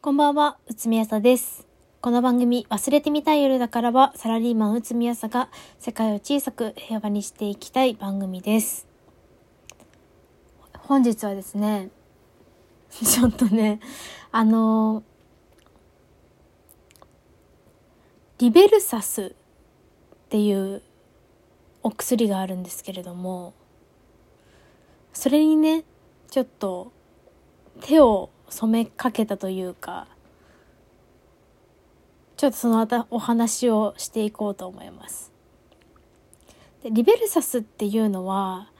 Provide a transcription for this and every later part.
こんばんは、うつみやさです。この番組、忘れてみたい夜だからは、サラリーマンうつみやさが世界を小さく平和にしていきたい番組です。本日はですね、ちょっとね、あの、リベルサスっていうお薬があるんですけれども、それにね、ちょっと手を染めかけたというかちょっとその後お話をしていこうと思います。でリベルサスっていうのは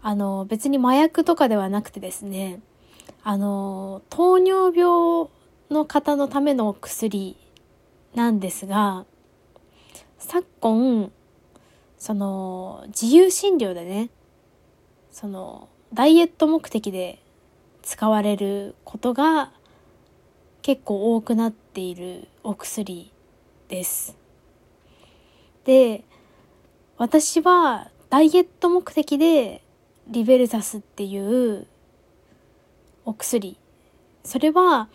あの別に麻薬とかではなくてですねあの糖尿病の方のための薬なんですが昨今その自由診療でねそのダイエット目的で使われることが結構多くなっているお薬です。で、私はダイエット目的でリベルタスっていうお薬。それは、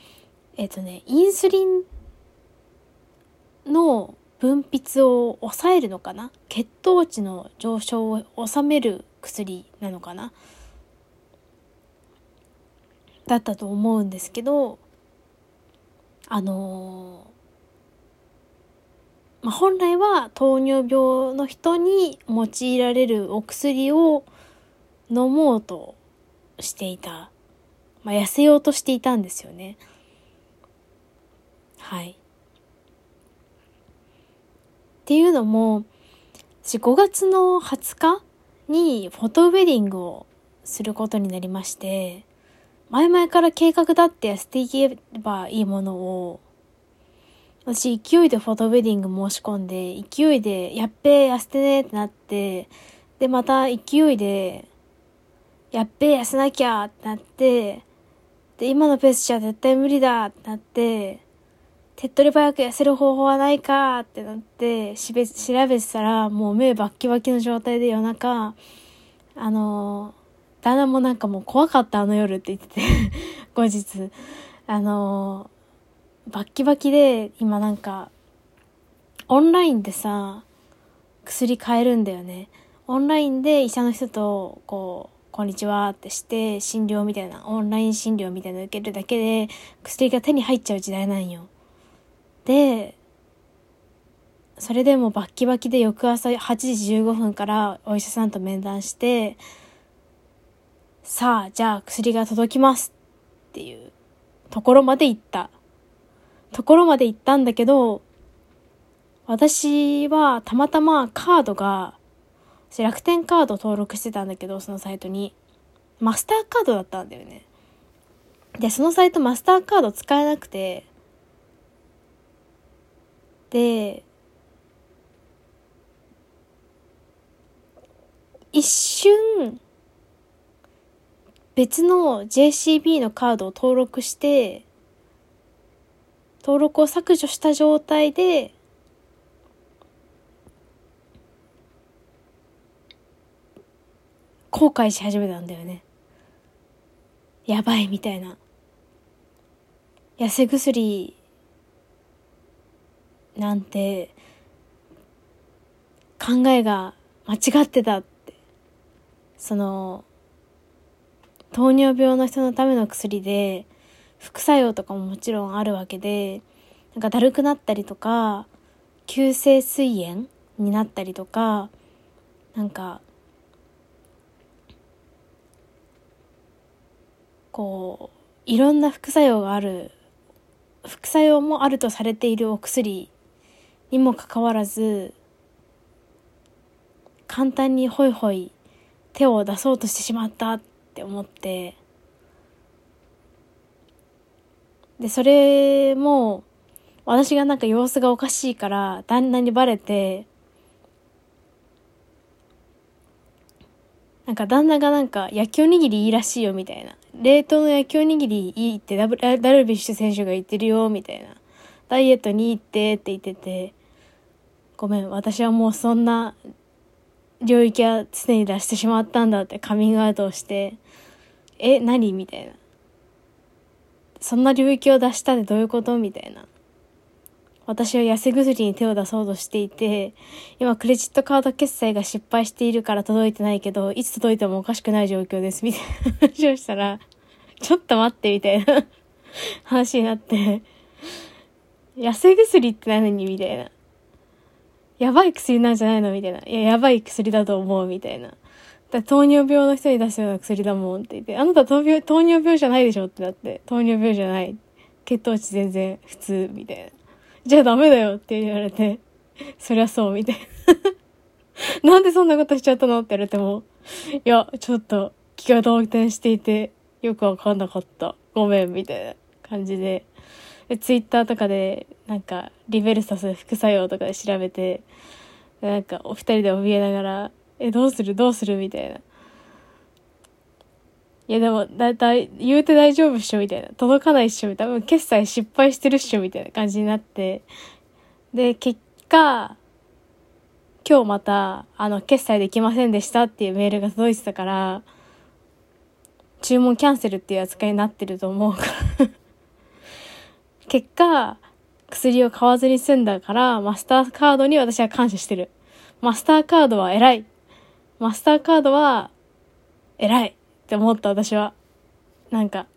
えっ、とね、インスリンの分泌を抑えるのかな？血糖値の上昇を抑める薬なのかな？だったと思うんですけどあのまあ、本来は糖尿病の人に用いられるお薬を飲もうとしていた、まあ、痩せようとしていたんですよね。はい。っていうのも私5月の20日にフォトウェディングをすることになりまして前々から計画だって痩せていけばいいものを、私勢いでフォトウェディング申し込んで、勢いで、やっべー痩せてねってなって、で、また勢いで、やっべー痩せなきゃってなって、で、今のペースじゃ絶対無理だってなって、手っ取り早く痩せる方法はないかってなって、しべ、調べてたら、もう目バッキバキの状態で夜中、あの旦那もなんかもう怖かったあの夜って言ってて 後日。あのバッキバキで今なんかオンラインでさ薬買えるんだよね。オンラインで医者の人とこうこんにちはってして診療みたいなオンライン診療みたいなの受けるだけで薬が手に入っちゃう時代なんよ。でそれでもバッキバキで翌朝8時15分からお医者さんと面談してさあ、じゃあ薬が届きますっていうところまで行った。ところまで行ったんだけど、私はたまたまカードが、楽天カード登録してたんだけど、そのサイトに。マスターカードだったんだよね。で、そのサイトマスターカード使えなくて、で、一瞬、別の JCB のカードを登録して、登録を削除した状態で、後悔し始めたんだよね。やばいみたいな。痩せ薬なんて考えが間違ってたって。その、糖尿病の人のための薬で副作用とかももちろんあるわけでなんかだるくなったりとか急性膵炎になったりとかなんかこういろんな副作用がある副作用もあるとされているお薬にもかかわらず簡単にホイホイ手を出そうとしてしまったって思って。でそれも私がなんか様子がおかしいから旦那にバレてなんか旦那がなんか焼きおにぎりいいらしいよみたいな。冷凍の焼きおにぎりいいってダブダルビッシュ選手が言ってるよみたいな。ダイエットにいいってって言ってて。ごめん私はもうそんな領域は常に出してしまったんだってカミングアウトをして、え、何？みたいな。そんな領域を出したってどういうこと？みたいな。私は痩せ薬に手を出そうとしていて、今クレジットカード決済が失敗しているから届いてないけど、いつ届いてもおかしくない状況です、みたいな話をしたら、ちょっと待って、みたいな話になって、痩せ薬って何？みたいな。やばい薬なんじゃないの？みたいな。いや、やばい薬だと思う、みたいな。だ糖尿病の人に出すような薬だもんって言って、あなた糖尿糖尿病じゃないでしょってなって、糖尿病じゃない。血糖値全然普通、みたいな。じゃあダメだよって言われて、そりゃそう、みたいな。なんでそんなことしちゃったのって言われても、いや、ちょっと気が動転していて、よくわかんなかった。ごめん、みたいな感じで。ツイッターとかで、なんか、リベルサス副作用とかで調べて、なんか、お二人で怯えながら、え、どうする？どうする？みたいな。いやでも、だ、だ、言うて大丈夫っしょ？みたいな。届かないっしょ？みたいな。多分決済失敗してるっしょ？みたいな感じになって。で、結果、今日また、あの、決済できませんでした？っていうメールが届いてたから、注文キャンセルっていう扱いになってると思うから結果、薬を買わずに済んだから、マスターカードに私は感謝してる。マスターカードは偉い。マスターカードは偉いって思った私は。なんか、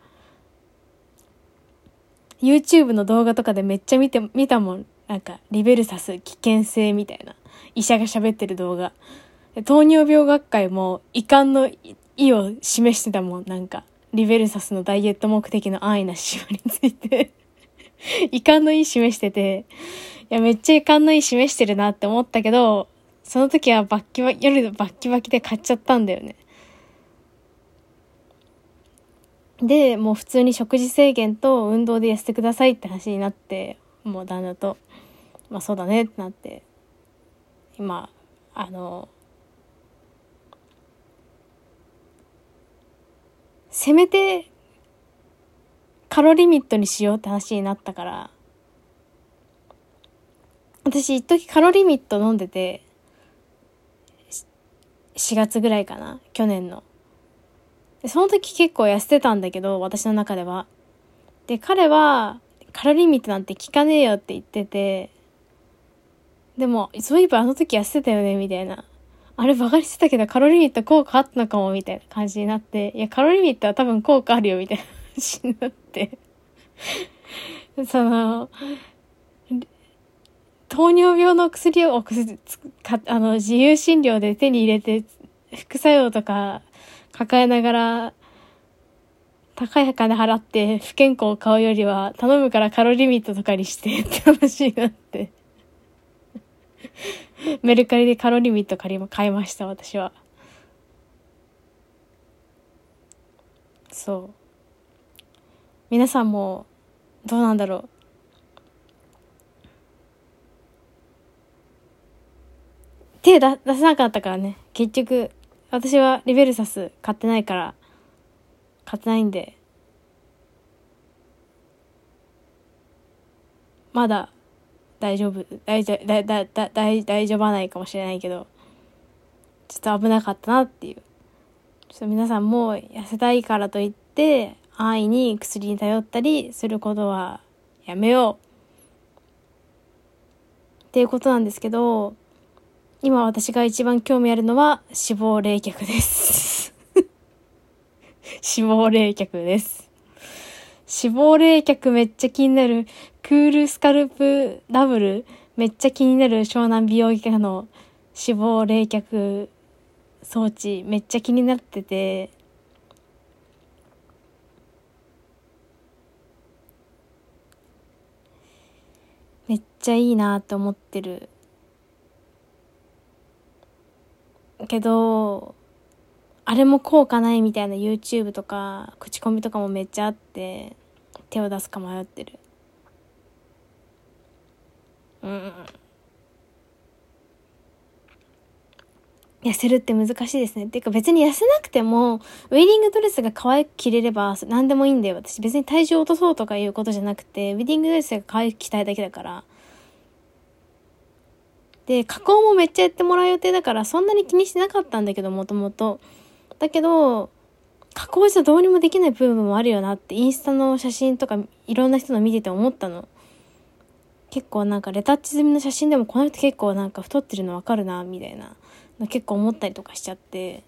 YouTube の動画とかでめっちゃ見て、見たもん。なんか、リベルサス危険性みたいな。医者が喋ってる動画。糖尿病学会も遺憾の意を示してたもん。なんか、リベルサスのダイエット目的の安易な使用について 遺憾の意示してて、いや、めっちゃ遺憾の意示してるなって思ったけど、その時はバッキバキ、夜バッキバキで買っちゃったんだよね。で、もう普通に食事制限と運動で痩せてくださいって話になって、もう旦那と、まあそうだねってなって、今、あの、せめてカロリミットにしようって話になったから、私一時カロリミット飲んでて、4月ぐらいかな去年の。で、その時結構痩せてたんだけど、私の中では。で、彼は、カロリミットなんて効かねえよって言ってて、でも、そういえばあの時痩せてたよね、みたいな。あれバカにしてたけど、カロリミット効果あったのかも、みたいな感じになって、いや、カロリミットは多分効果あるよ、みたいな話になって。その、糖尿病の薬をあの自由診療で手に入れて副作用とか抱えながら高い金払って不健康を買うよりは頼むからカロリミットとかにしてって話になって。メルカリでカロリミット借り買いました私は。そう。皆さんもどうなんだろう手出出せなかったからね。結局、私はリベルサス買ってないから、買ってないんで、まだ大丈夫、大丈夫、だ、だ、だ、大、大丈夫はないかもしれないけど、ちょっと危なかったなっていう。ちょっと皆さんも痩せたいからといって、安易に薬に頼ったりすることはやめよう。っていうことなんですけど、今私が一番興味あるのは死亡冷却です 死亡冷却です。死亡冷却めっちゃ気になる。クールスカルプダブルめっちゃ気になる湘南美容外科の死亡冷却装置めっちゃ気になってて。めっちゃいいなって思ってるけど、あれも効果ないみたいな YouTube とか、口コミとかもめっちゃあって、手を出すか迷ってる。うん。痩せるって難しいですね。っていうか別に痩せなくても、ウェディングドレスが可愛く着れれば何でもいいんだよ。私別に体重を落とそうとかいうことじゃなくて、ウェディングドレスが可愛く着たいだけだから。で、加工もめっちゃやってもらう予定だから、そんなに気にしてなかったんだけど、もともと。だけど、加工じゃどうにもできない部分もあるよなってインスタの写真とかいろんな人の見てて思ったの。結構なんかレタッチ済みの写真でもこの人結構なんか太ってるのわかるなみたいな結構思ったりとかしちゃって。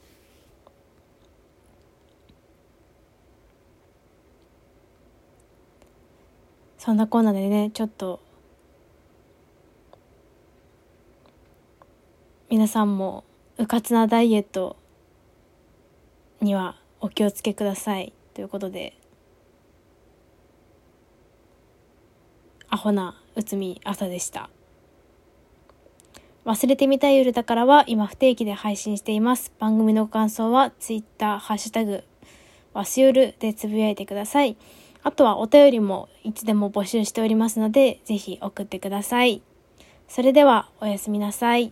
そんなこんなでねちょっと。皆さんもうかつなダイエットにはお気をつけください。ということで。アホな内海朝でした。忘れてみたい夜だからは今不定期で配信しています。番組の感想はツイッターハッシュタグわすよるでつぶやいてください。あとはお便りもいつでも募集しておりますのでぜひ送ってください。それではおやすみなさい。